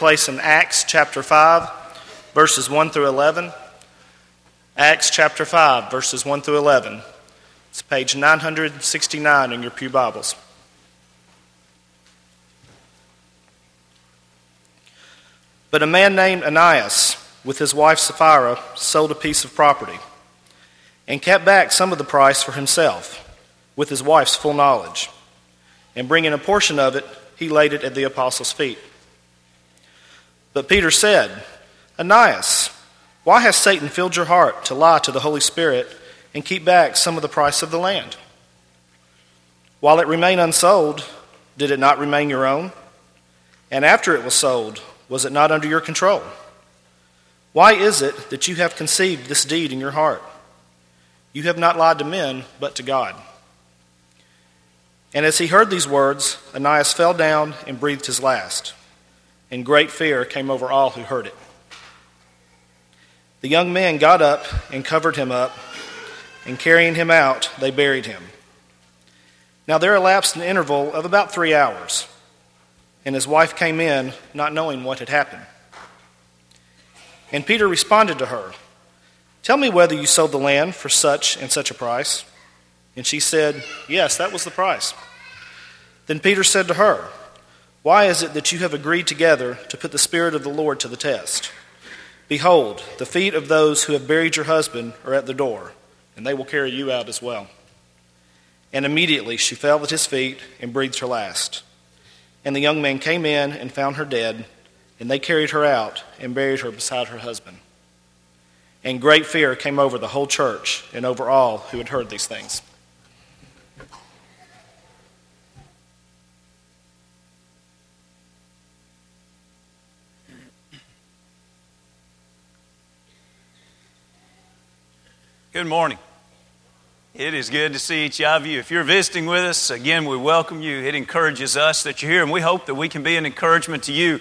place in Acts chapter 5, verses 1 through 11. Acts chapter 5, verses 1 through 11. It's page 969 in your Pew Bibles. But a man named Ananias, with his wife Sapphira, sold a piece of property and kept back some of the price for himself, with his wife's full knowledge. And bringing a portion of it, he laid it at the apostles' feet. But Peter said, Ananias, why has Satan filled your heart to lie to the Holy Spirit and keep back some of the price of the land? While it remained unsold, did it not remain your own? And after it was sold, was it not under your control? Why is it that you have conceived this deed in your heart? You have not lied to men, but to God. And as he heard these words, Ananias fell down and breathed his last, and great fear came over all who heard it. The young men got up and covered him up, and carrying him out, they buried him. Now there elapsed an interval of about three hours and his wife came in, not knowing what had happened. And Peter responded to her, Tell me whether you sold the land for such and such a price. And she said, Yes, that was the price. Then Peter said to her, Why is it that you have agreed together to put the Spirit of the Lord to the test? Behold, the feet of those who have buried your husband are at the door, and they will carry you out as well. And immediately she fell at his feet and breathed her last. And the young man came in and found her dead, and they carried her out and buried her beside her husband. And great fear came over the whole church and over all who had heard these things. Good morning. It is good to see each of you. If you're visiting with us, again, we welcome you. It encourages us that you're here, and we hope that we can be an encouragement to you.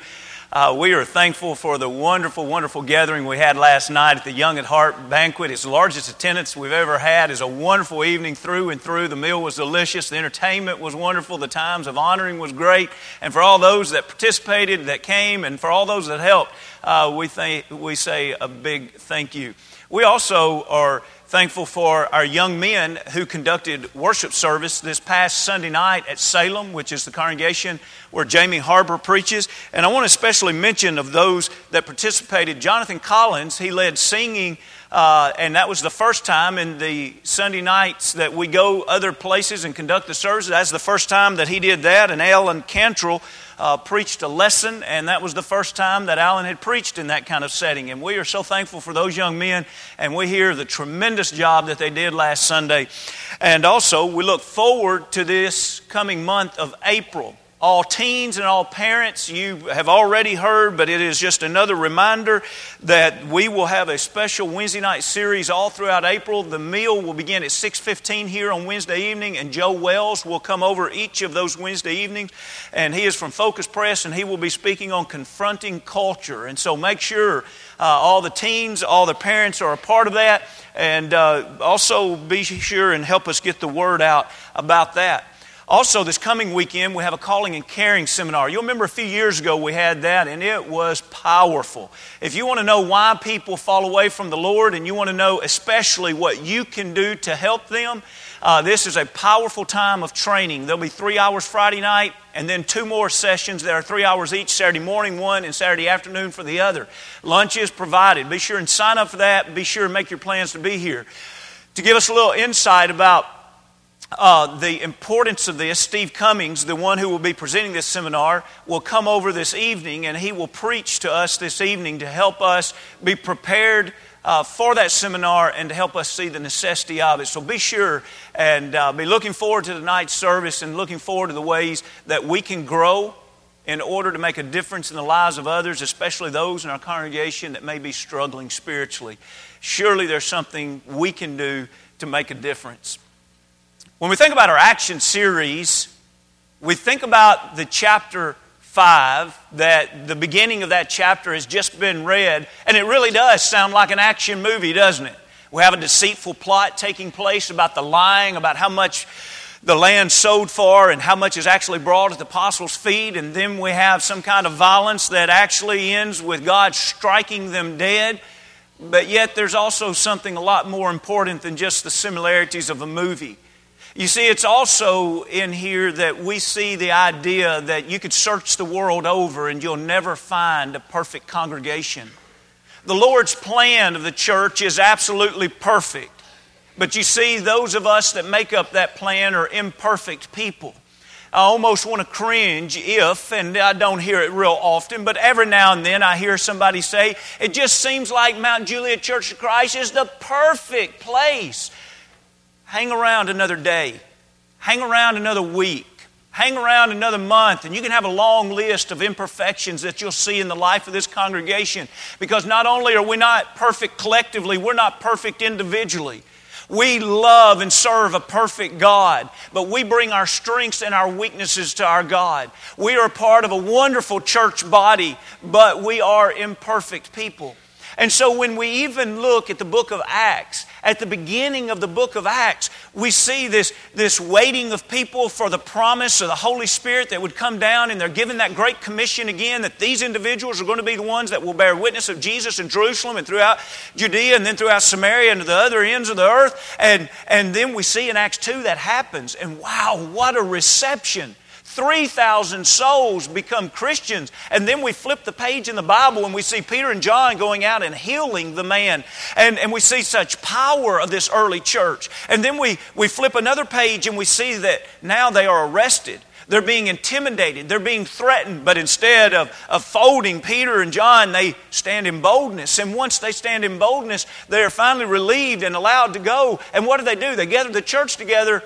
Uh, we are thankful for the wonderful, wonderful gathering we had last night at the Young at Heart banquet. It's the largest attendance we've ever had. It's a wonderful evening through and through. The meal was delicious. The entertainment was wonderful. The times of honoring was great. And for all those that participated, that came, and for all those that helped, uh, we, th- we say a big thank you. We also are Thankful for our young men who conducted worship service this past Sunday night at Salem, which is the congregation where Jamie Harper preaches. And I want to especially mention of those that participated. Jonathan Collins, he led singing, uh, and that was the first time in the Sunday nights that we go other places and conduct the services. That's the first time that he did that. And Alan Cantrell uh, preached a lesson, and that was the first time that Alan had preached in that kind of setting. And we are so thankful for those young men, and we hear the tremendous job that they did last Sunday. And also, we look forward to this coming month of April all teens and all parents, you have already heard, but it is just another reminder that we will have a special Wednesday night series all throughout April. The meal will begin at 6:15 here on Wednesday evening, and Joe Wells will come over each of those Wednesday evenings, and he is from Focus Press, and he will be speaking on confronting culture. And so, make sure uh, all the teens, all the parents are a part of that, and uh, also be sure and help us get the word out about that. Also, this coming weekend, we have a calling and caring seminar. You'll remember a few years ago we had that, and it was powerful. If you want to know why people fall away from the Lord and you want to know especially what you can do to help them, uh, this is a powerful time of training. There'll be three hours Friday night, and then two more sessions that are three hours each Saturday morning, one, and Saturday afternoon for the other. Lunch is provided. Be sure and sign up for that. Be sure and make your plans to be here. To give us a little insight about uh, the importance of this, Steve Cummings, the one who will be presenting this seminar, will come over this evening and he will preach to us this evening to help us be prepared uh, for that seminar and to help us see the necessity of it. So be sure and uh, be looking forward to tonight's service and looking forward to the ways that we can grow in order to make a difference in the lives of others, especially those in our congregation that may be struggling spiritually. Surely there's something we can do to make a difference. When we think about our action series, we think about the chapter 5, that the beginning of that chapter has just been read, and it really does sound like an action movie, doesn't it? We have a deceitful plot taking place about the lying, about how much the land sold for and how much is actually brought at the apostles' feet, and then we have some kind of violence that actually ends with God striking them dead. But yet, there's also something a lot more important than just the similarities of a movie. You see, it's also in here that we see the idea that you could search the world over and you'll never find a perfect congregation. The Lord's plan of the church is absolutely perfect. But you see, those of us that make up that plan are imperfect people. I almost want to cringe if, and I don't hear it real often, but every now and then I hear somebody say, it just seems like Mount Juliet Church of Christ is the perfect place. Hang around another day, hang around another week, hang around another month, and you can have a long list of imperfections that you'll see in the life of this congregation. Because not only are we not perfect collectively, we're not perfect individually. We love and serve a perfect God, but we bring our strengths and our weaknesses to our God. We are part of a wonderful church body, but we are imperfect people. And so when we even look at the book of Acts, at the beginning of the book of Acts, we see this, this waiting of people for the promise of the Holy Spirit that would come down, and they're given that great commission again that these individuals are going to be the ones that will bear witness of Jesus in Jerusalem and throughout Judea and then throughout Samaria and to the other ends of the earth. And, and then we see in Acts 2 that happens. And wow, what a reception! 3,000 souls become Christians. And then we flip the page in the Bible and we see Peter and John going out and healing the man. And, and we see such power of this early church. And then we, we flip another page and we see that now they are arrested. They're being intimidated. They're being threatened. But instead of, of folding Peter and John, they stand in boldness. And once they stand in boldness, they are finally relieved and allowed to go. And what do they do? They gather the church together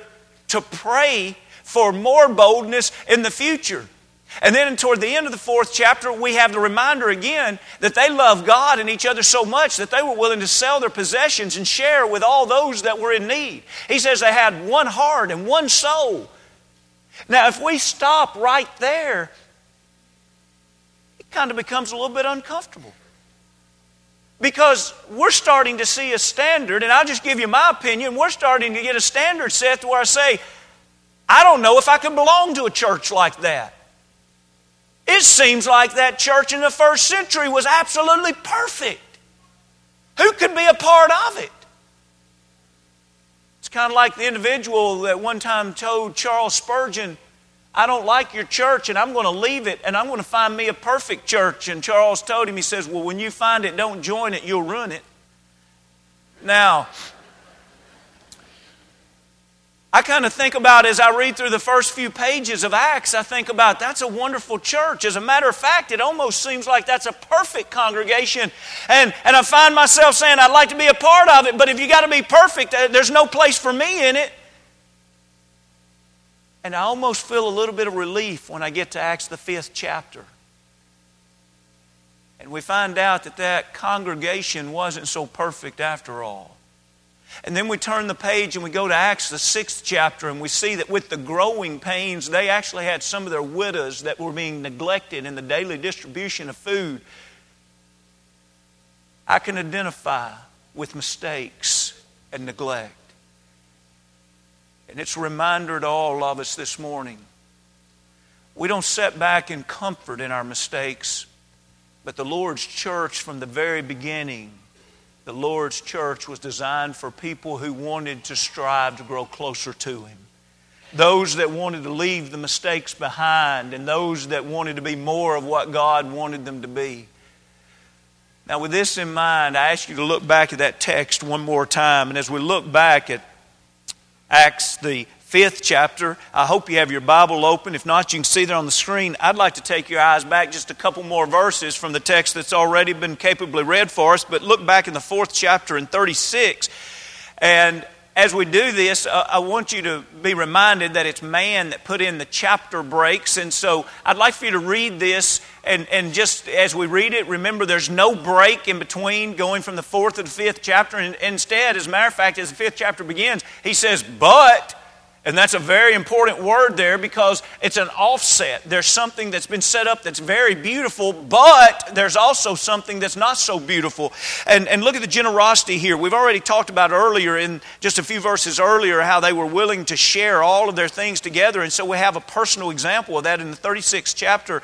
to pray for more boldness in the future. And then toward the end of the fourth chapter, we have the reminder again that they love God and each other so much that they were willing to sell their possessions and share with all those that were in need. He says they had one heart and one soul. Now, if we stop right there, it kind of becomes a little bit uncomfortable. Because we're starting to see a standard, and I'll just give you my opinion, we're starting to get a standard set to where I say, I don't know if I could belong to a church like that. It seems like that church in the first century was absolutely perfect. Who could be a part of it? It's kind of like the individual that one time told Charles Spurgeon, I don't like your church and I'm going to leave it and I'm going to find me a perfect church. And Charles told him, he says, Well, when you find it, don't join it, you'll ruin it. Now, I kind of think about as I read through the first few pages of Acts, I think about that's a wonderful church. As a matter of fact, it almost seems like that's a perfect congregation. And, and I find myself saying, I'd like to be a part of it, but if you got to be perfect, uh, there's no place for me in it. And I almost feel a little bit of relief when I get to Acts, the fifth chapter. And we find out that that congregation wasn't so perfect after all. And then we turn the page and we go to Acts, the sixth chapter, and we see that with the growing pains, they actually had some of their widows that were being neglected in the daily distribution of food. I can identify with mistakes and neglect. And it's a reminder to all of us this morning. We don't sit back in comfort in our mistakes, but the Lord's church from the very beginning the Lord's church was designed for people who wanted to strive to grow closer to Him. Those that wanted to leave the mistakes behind, and those that wanted to be more of what God wanted them to be. Now, with this in mind, I ask you to look back at that text one more time. And as we look back at Acts, the fifth chapter. I hope you have your Bible open. If not, you can see there on the screen. I'd like to take your eyes back just a couple more verses from the text that's already been capably read for us, but look back in the fourth chapter in 36. And as we do this, uh, I want you to be reminded that it's man that put in the chapter breaks. And so I'd like for you to read this. And, and just as we read it, remember there's no break in between going from the fourth to the fifth chapter. And instead, as a matter of fact, as the fifth chapter begins, he says, But And that's a very important word there because it's an offset. There's something that's been set up that's very beautiful, but there's also something that's not so beautiful. And, and look at the generosity here. We've already talked about earlier, in just a few verses earlier, how they were willing to share all of their things together. And so we have a personal example of that in the 36th chapter.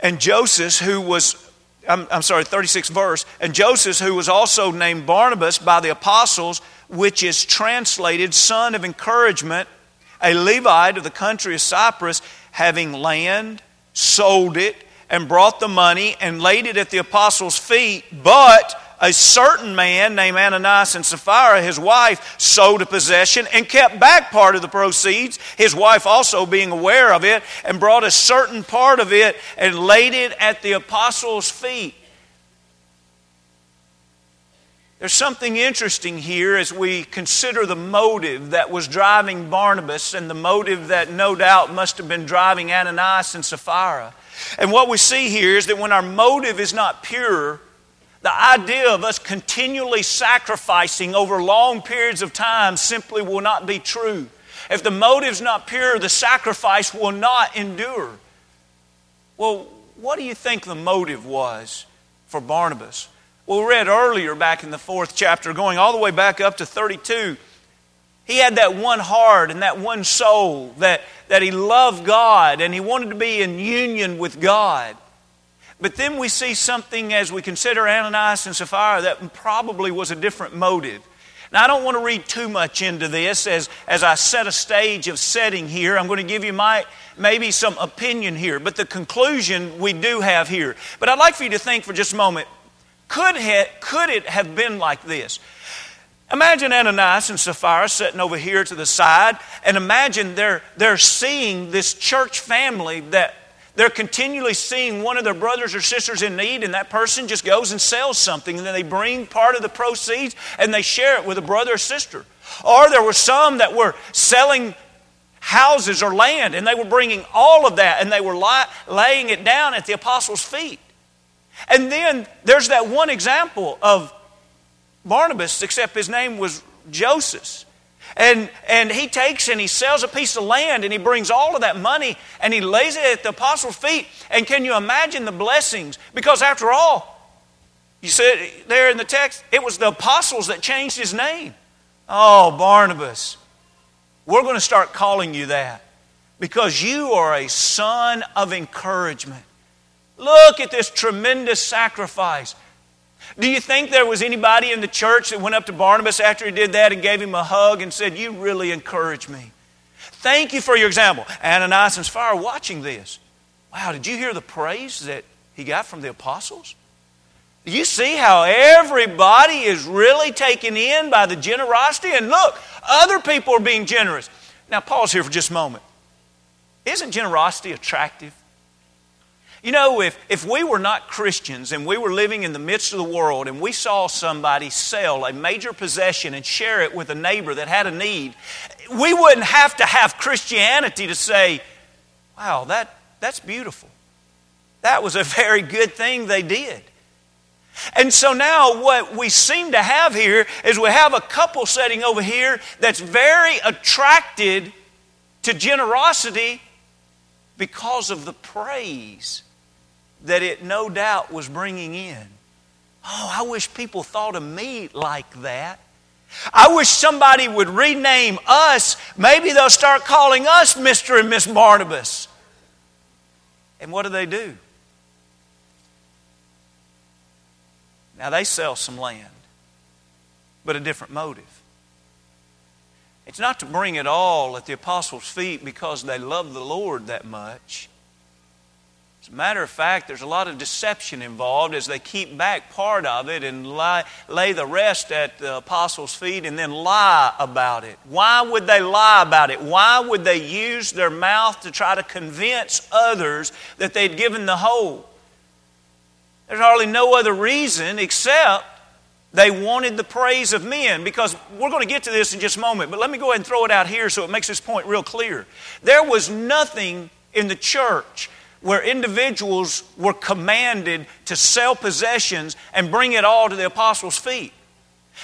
And Joseph, who was I'm, I'm, sorry, 36th verse. And Joseph, who was also named Barnabas by the apostles, which is translated son of encouragement, a Levite of the country of Cyprus, having land, sold it, and brought the money and laid it at the apostles' feet. But a certain man named Ananias and Sapphira, his wife, sold a possession and kept back part of the proceeds, his wife also being aware of it, and brought a certain part of it and laid it at the apostles' feet. There's something interesting here as we consider the motive that was driving Barnabas and the motive that no doubt must have been driving Ananias and Sapphira. And what we see here is that when our motive is not pure, the idea of us continually sacrificing over long periods of time simply will not be true. If the motive's not pure, the sacrifice will not endure. Well, what do you think the motive was for Barnabas? We read earlier back in the fourth chapter, going all the way back up to 32, he had that one heart and that one soul that, that he loved God and he wanted to be in union with God. But then we see something as we consider Ananias and Sapphira that probably was a different motive. Now, I don't want to read too much into this as, as I set a stage of setting here. I'm going to give you my, maybe some opinion here, but the conclusion we do have here. But I'd like for you to think for just a moment could, ha- could it have been like this? Imagine Ananias and Sapphira sitting over here to the side, and imagine they're, they're seeing this church family that they're continually seeing one of their brothers or sisters in need, and that person just goes and sells something, and then they bring part of the proceeds and they share it with a brother or sister. Or there were some that were selling houses or land, and they were bringing all of that and they were laying it down at the apostles' feet. And then there's that one example of Barnabas, except his name was Joseph. And, and he takes and he sells a piece of land and he brings all of that money and he lays it at the apostles' feet. And can you imagine the blessings? Because after all, you said there in the text, it was the apostles that changed his name. Oh, Barnabas, we're going to start calling you that because you are a son of encouragement. Look at this tremendous sacrifice. Do you think there was anybody in the church that went up to Barnabas after he did that and gave him a hug and said, You really encouraged me? Thank you for your example. Ananias and Sapphira watching this. Wow, did you hear the praise that he got from the apostles? You see how everybody is really taken in by the generosity? And look, other people are being generous. Now, pause here for just a moment. Isn't generosity attractive? You know, if, if we were not Christians and we were living in the midst of the world and we saw somebody sell a major possession and share it with a neighbor that had a need, we wouldn't have to have Christianity to say, wow, that, that's beautiful. That was a very good thing they did. And so now, what we seem to have here is we have a couple sitting over here that's very attracted to generosity because of the praise that it no doubt was bringing in. Oh, I wish people thought of me like that. I wish somebody would rename us. Maybe they'll start calling us Mr. and Miss Barnabas. And what do they do? Now, they sell some land, but a different motive. It's not to bring it all at the apostles' feet because they love the Lord that much. As a matter of fact, there's a lot of deception involved as they keep back part of it and lie, lay the rest at the apostles' feet and then lie about it. Why would they lie about it? Why would they use their mouth to try to convince others that they'd given the whole? There's hardly no other reason except they wanted the praise of men because we're going to get to this in just a moment, but let me go ahead and throw it out here so it makes this point real clear. There was nothing in the church where individuals were commanded to sell possessions and bring it all to the apostles' feet.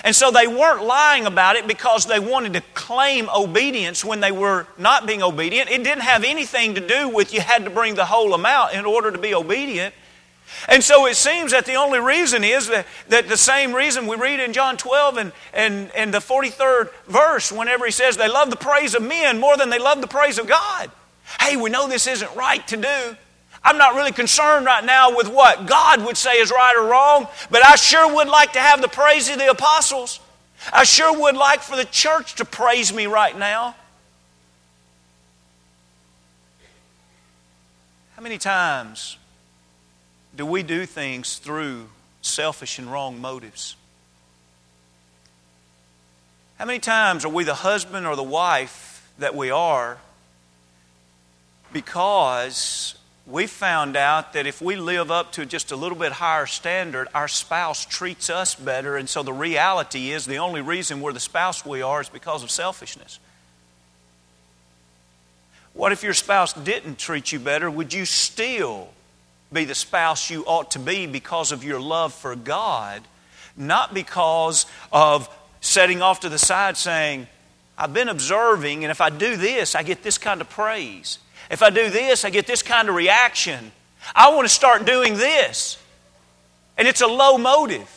And so they weren't lying about it because they wanted to claim obedience when they were not being obedient. It didn't have anything to do with you had to bring the whole amount in order to be obedient. And so it seems that the only reason is that, that the same reason we read in John 12 and, and, and the 43rd verse, whenever he says they love the praise of men more than they love the praise of God. Hey, we know this isn't right to do. I'm not really concerned right now with what God would say is right or wrong, but I sure would like to have the praise of the apostles. I sure would like for the church to praise me right now. How many times do we do things through selfish and wrong motives? How many times are we the husband or the wife that we are because we found out that if we live up to just a little bit higher standard, our spouse treats us better, and so the reality is the only reason we're the spouse we are is because of selfishness. What if your spouse didn't treat you better? Would you still be the spouse you ought to be because of your love for God, not because of setting off to the side saying, I've been observing, and if I do this, I get this kind of praise. If I do this, I get this kind of reaction. I want to start doing this. And it's a low motive.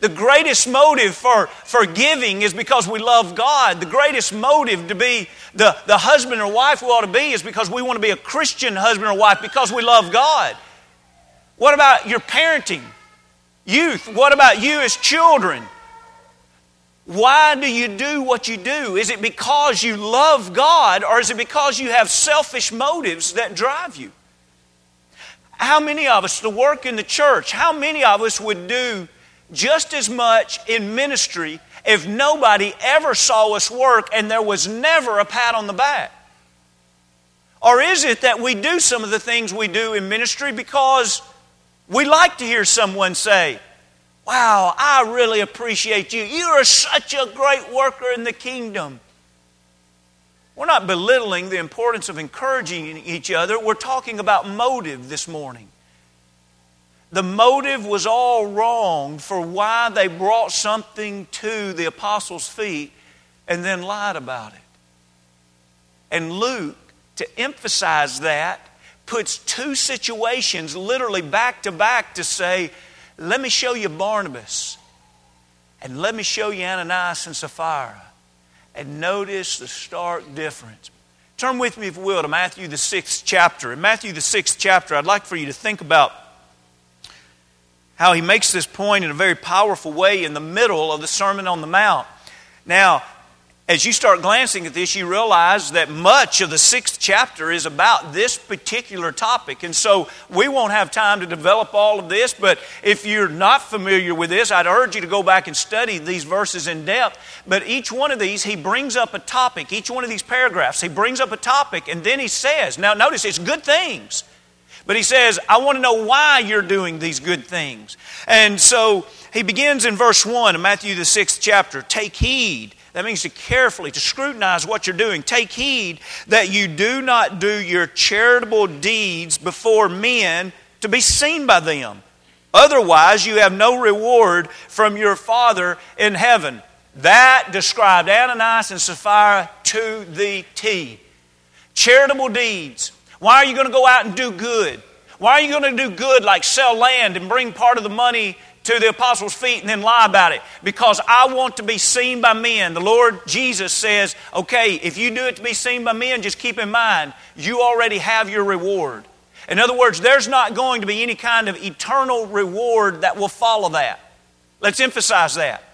The greatest motive for, for giving is because we love God. The greatest motive to be the, the husband or wife we ought to be is because we want to be a Christian husband or wife because we love God. What about your parenting? Youth, what about you as children? Why do you do what you do? Is it because you love God or is it because you have selfish motives that drive you? How many of us, to work in the church, how many of us would do just as much in ministry if nobody ever saw us work and there was never a pat on the back? Or is it that we do some of the things we do in ministry because we like to hear someone say, Wow, I really appreciate you. You are such a great worker in the kingdom. We're not belittling the importance of encouraging each other. We're talking about motive this morning. The motive was all wrong for why they brought something to the apostles' feet and then lied about it. And Luke, to emphasize that, puts two situations literally back to back to say, let me show you Barnabas and let me show you Ananias and Sapphira. And notice the stark difference. Turn with me, if you will, to Matthew, the sixth chapter. In Matthew, the sixth chapter, I'd like for you to think about how he makes this point in a very powerful way in the middle of the Sermon on the Mount. Now, as you start glancing at this, you realize that much of the sixth chapter is about this particular topic. And so we won't have time to develop all of this, but if you're not familiar with this, I'd urge you to go back and study these verses in depth. But each one of these, he brings up a topic. Each one of these paragraphs, he brings up a topic, and then he says, now notice it's good things. But he says, I want to know why you're doing these good things. And so he begins in verse 1 of Matthew, the sixth chapter Take heed. That means to carefully, to scrutinize what you're doing. Take heed that you do not do your charitable deeds before men to be seen by them. Otherwise, you have no reward from your Father in heaven. That described Ananias and Sapphira to the T. Charitable deeds why are you going to go out and do good? Why are you going to do good like sell land and bring part of the money to the apostles' feet and then lie about it? Because I want to be seen by men. The Lord Jesus says, okay, if you do it to be seen by men, just keep in mind, you already have your reward. In other words, there's not going to be any kind of eternal reward that will follow that. Let's emphasize that.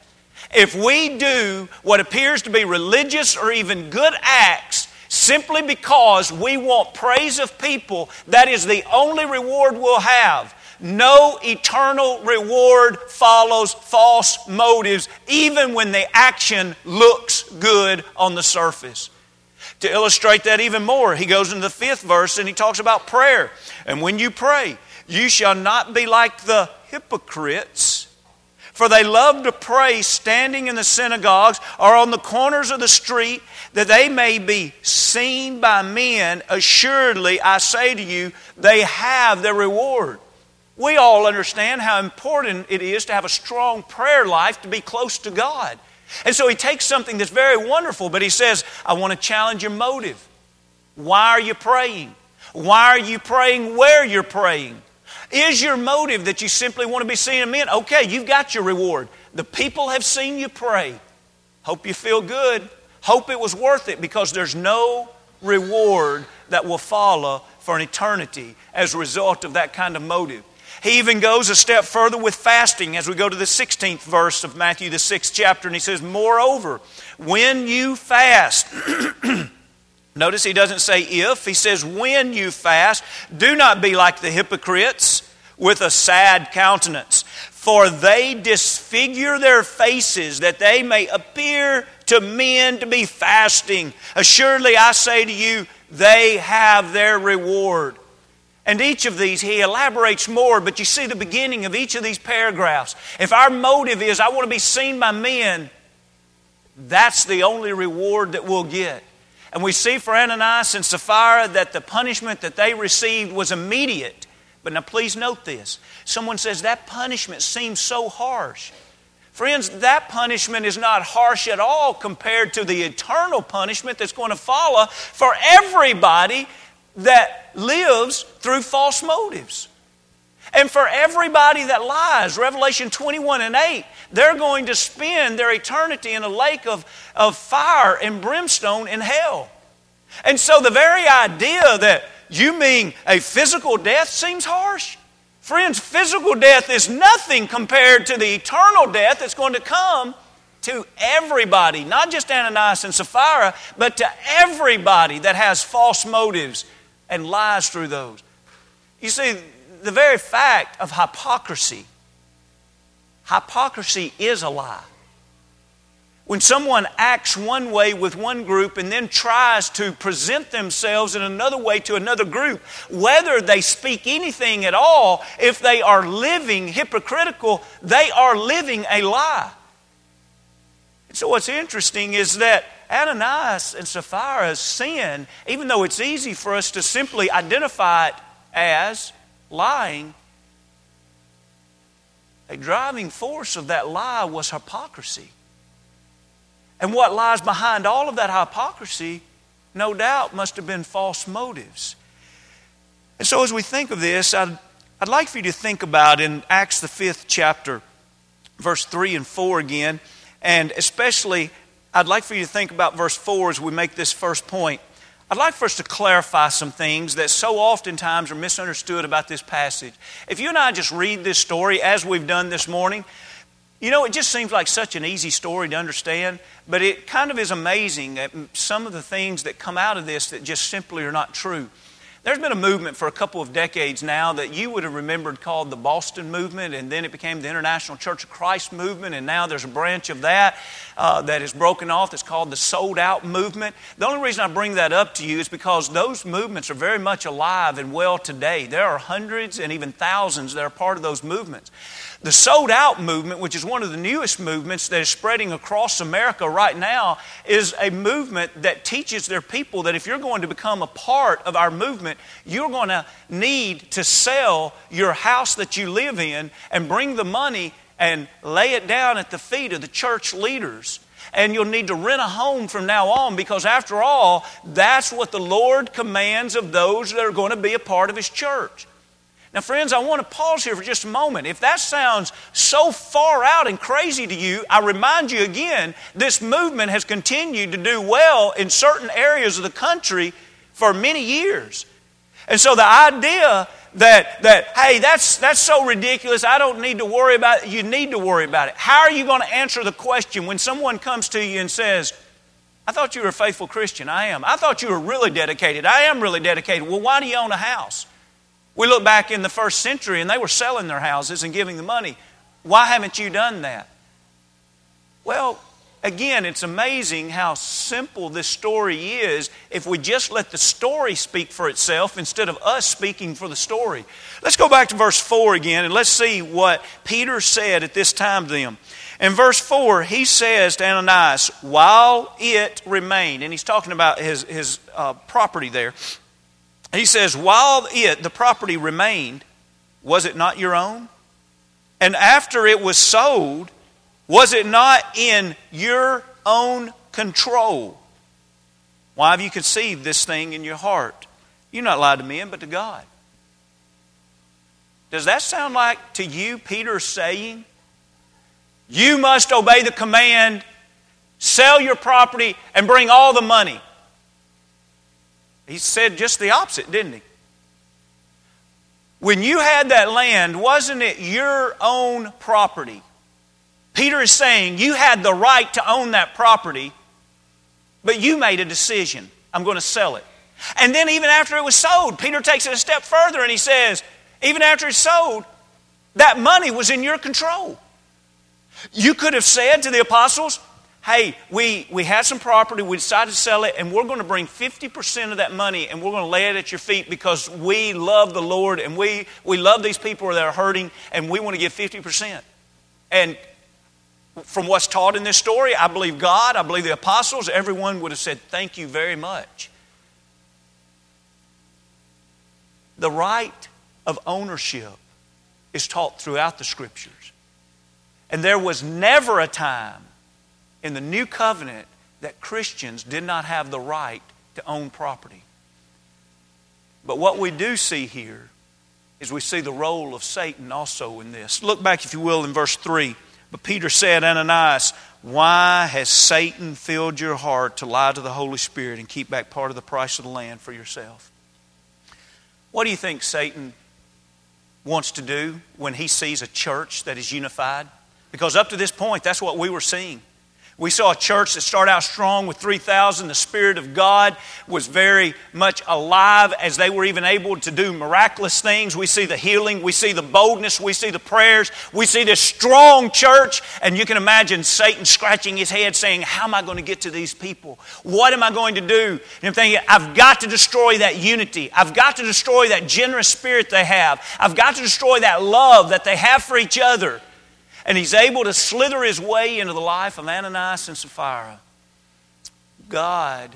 If we do what appears to be religious or even good acts simply because we want praise of people, that is the only reward we'll have. No eternal reward follows false motives, even when the action looks good on the surface. To illustrate that even more, he goes into the fifth verse and he talks about prayer. And when you pray, you shall not be like the hypocrites for they love to pray standing in the synagogues or on the corners of the street that they may be seen by men. Assuredly, I say to you, they have their reward. We all understand how important it is to have a strong prayer life to be close to God. And so he takes something that's very wonderful, but he says, I want to challenge your motive. Why are you praying? Why are you praying where you're praying? Is your motive that you simply want to be seen of men? Okay, you've got your reward. The people have seen you pray. Hope you feel good. Hope it was worth it because there's no reward that will follow for an eternity as a result of that kind of motive. He even goes a step further with fasting as we go to the 16th verse of Matthew, the 6th chapter, and he says, Moreover, when you fast, notice he doesn't say if, he says, When you fast, do not be like the hypocrites with a sad countenance, for they disfigure their faces that they may appear to men to be fasting. Assuredly, I say to you, they have their reward. And each of these, he elaborates more, but you see the beginning of each of these paragraphs. If our motive is, I want to be seen by men, that's the only reward that we'll get. And we see for Ananias and Sapphira that the punishment that they received was immediate. But now, please note this. Someone says that punishment seems so harsh. Friends, that punishment is not harsh at all compared to the eternal punishment that's going to follow for everybody that lives through false motives. And for everybody that lies, Revelation 21 and 8, they're going to spend their eternity in a lake of, of fire and brimstone in hell. And so the very idea that you mean a physical death seems harsh. Friends, physical death is nothing compared to the eternal death that's going to come to everybody, not just Ananias and Sapphira, but to everybody that has false motives and lies through those. You see, the very fact of hypocrisy, hypocrisy is a lie. When someone acts one way with one group and then tries to present themselves in another way to another group, whether they speak anything at all, if they are living hypocritical, they are living a lie. And so, what's interesting is that Ananias and Sapphira's sin, even though it's easy for us to simply identify it as lying, a driving force of that lie was hypocrisy. And what lies behind all of that hypocrisy, no doubt, must have been false motives. And so, as we think of this, I'd, I'd like for you to think about in Acts, the fifth chapter, verse 3 and 4 again, and especially I'd like for you to think about verse 4 as we make this first point. I'd like for us to clarify some things that so oftentimes are misunderstood about this passage. If you and I just read this story as we've done this morning, you know, it just seems like such an easy story to understand, but it kind of is amazing that some of the things that come out of this that just simply are not true. There's been a movement for a couple of decades now that you would have remembered called the Boston Movement, and then it became the International Church of Christ Movement, and now there's a branch of that uh, that is broken off that's called the Sold Out Movement. The only reason I bring that up to you is because those movements are very much alive and well today. There are hundreds and even thousands that are part of those movements. The sold out movement, which is one of the newest movements that is spreading across America right now, is a movement that teaches their people that if you're going to become a part of our movement, you're going to need to sell your house that you live in and bring the money and lay it down at the feet of the church leaders. And you'll need to rent a home from now on because, after all, that's what the Lord commands of those that are going to be a part of His church. Now, friends, I want to pause here for just a moment. If that sounds so far out and crazy to you, I remind you again this movement has continued to do well in certain areas of the country for many years. And so the idea that, that hey, that's, that's so ridiculous, I don't need to worry about it, you need to worry about it. How are you going to answer the question when someone comes to you and says, I thought you were a faithful Christian. I am. I thought you were really dedicated. I am really dedicated. Well, why do you own a house? We look back in the first century and they were selling their houses and giving the money. Why haven't you done that? Well, again, it's amazing how simple this story is if we just let the story speak for itself instead of us speaking for the story. Let's go back to verse 4 again and let's see what Peter said at this time to them. In verse 4, he says to Ananias, while it remained, and he's talking about his, his uh, property there. He says, while it, the property remained, was it not your own? And after it was sold, was it not in your own control? Why have you conceived this thing in your heart? You're not lied to men, but to God. Does that sound like to you Peter saying, You must obey the command, sell your property, and bring all the money? He said just the opposite, didn't he? When you had that land, wasn't it your own property? Peter is saying you had the right to own that property, but you made a decision. I'm going to sell it. And then, even after it was sold, Peter takes it a step further and he says, even after it's sold, that money was in your control. You could have said to the apostles, hey, we, we had some property, we decided to sell it, and we're going to bring 50% of that money and we're going to lay it at your feet because we love the Lord and we, we love these people that are hurting and we want to give 50%. And from what's taught in this story, I believe God, I believe the apostles, everyone would have said, Thank you very much. The right of ownership is taught throughout the scriptures. And there was never a time in the new covenant that Christians did not have the right to own property. But what we do see here is we see the role of Satan also in this. Look back, if you will, in verse 3. But Peter said, Ananias, why has Satan filled your heart to lie to the Holy Spirit and keep back part of the price of the land for yourself? What do you think Satan wants to do when he sees a church that is unified? Because up to this point, that's what we were seeing. We saw a church that started out strong with 3,000. The Spirit of God was very much alive as they were even able to do miraculous things. We see the healing, we see the boldness, we see the prayers, we see this strong church. And you can imagine Satan scratching his head saying, How am I going to get to these people? What am I going to do? And I'm thinking, I've got to destroy that unity. I've got to destroy that generous spirit they have. I've got to destroy that love that they have for each other and he's able to slither his way into the life of Ananias and Sapphira. God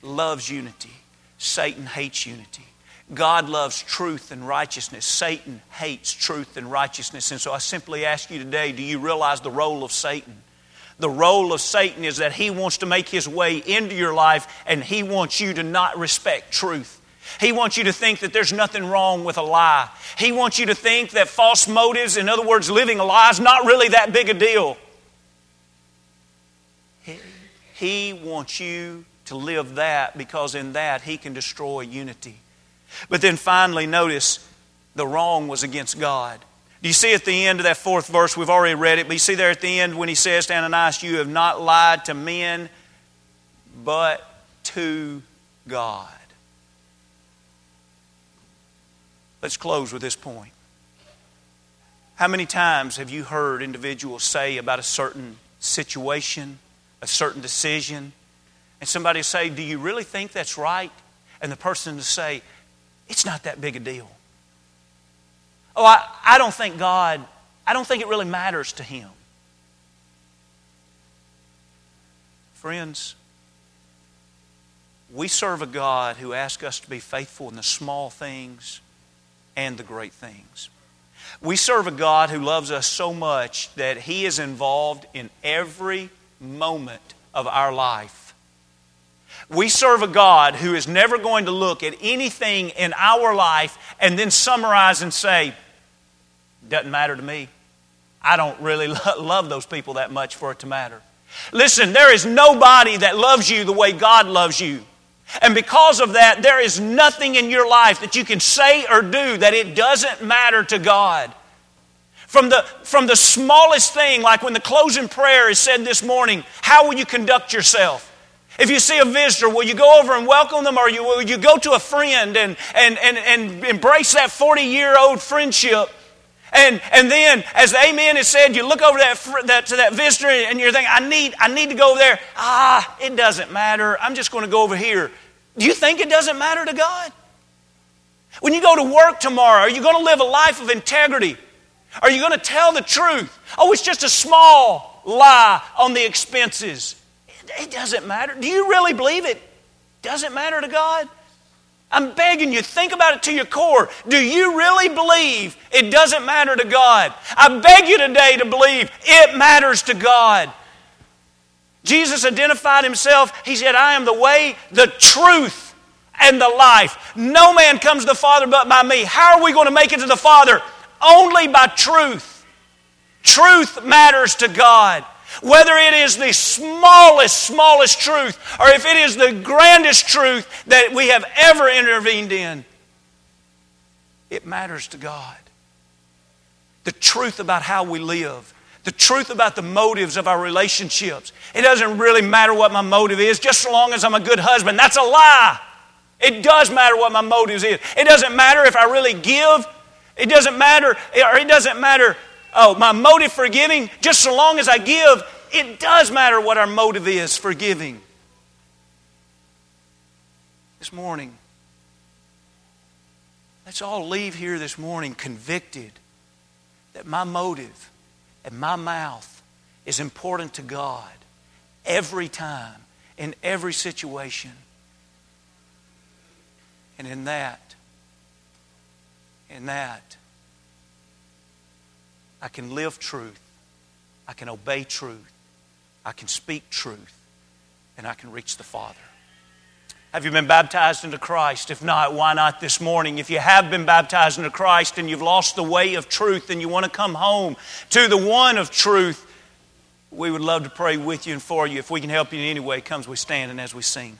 loves unity, Satan hates unity. God loves truth and righteousness. Satan hates truth and righteousness. And so I simply ask you today do you realize the role of Satan? The role of Satan is that he wants to make his way into your life and he wants you to not respect truth. He wants you to think that there's nothing wrong with a lie. He wants you to think that false motives, in other words, living a lie, is not really that big a deal. He wants you to live that because in that he can destroy unity. But then finally, notice the wrong was against God. Do you see at the end of that fourth verse? We've already read it, but you see there at the end when he says to Ananias, You have not lied to men, but to God. Let's close with this point. How many times have you heard individuals say about a certain situation, a certain decision, and somebody say, Do you really think that's right? And the person to say, It's not that big a deal. Oh, I, I don't think God, I don't think it really matters to Him. Friends, we serve a God who asks us to be faithful in the small things and the great things. We serve a God who loves us so much that He is involved in every moment of our life. We serve a God who is never going to look at anything in our life and then summarize and say, doesn't matter to me. I don't really love those people that much for it to matter. Listen, there is nobody that loves you the way God loves you. And because of that, there is nothing in your life that you can say or do that it doesn't matter to God. From the, from the smallest thing, like when the closing prayer is said this morning, how will you conduct yourself? If you see a visitor, will you go over and welcome them, or you, will you go to a friend and, and, and, and embrace that 40 year old friendship? And, and then, as the amen is said, you look over that, that, to that visitor and you're thinking, I need, I need to go over there. Ah, it doesn't matter. I'm just going to go over here. Do you think it doesn't matter to God? When you go to work tomorrow, are you going to live a life of integrity? Are you going to tell the truth? Oh, it's just a small lie on the expenses. It doesn't matter. Do you really believe it? Doesn't matter to God? I'm begging you, think about it to your core. Do you really believe it doesn't matter to God? I beg you today to believe it matters to God. Jesus identified himself. He said, I am the way, the truth, and the life. No man comes to the Father but by me. How are we going to make it to the Father? Only by truth. Truth matters to God. Whether it is the smallest, smallest truth, or if it is the grandest truth that we have ever intervened in, it matters to God. The truth about how we live, the truth about the motives of our relationships. It doesn't really matter what my motive is, just so long as I'm a good husband. That's a lie. It does matter what my motives is. It doesn't matter if I really give. It doesn't matter, or it doesn't matter oh, my motive for giving, just so long as I give, it does matter what our motive is for giving. This morning, let's all leave here this morning convicted that my motive and my mouth is important to God every time, in every situation. And in that, in that, I can live truth. I can obey truth. I can speak truth. And I can reach the Father. Have you been baptized into Christ? If not, why not this morning? If you have been baptized into Christ and you've lost the way of truth and you want to come home to the one of truth, we would love to pray with you and for you. If we can help you in any way, come as we stand and as we sing.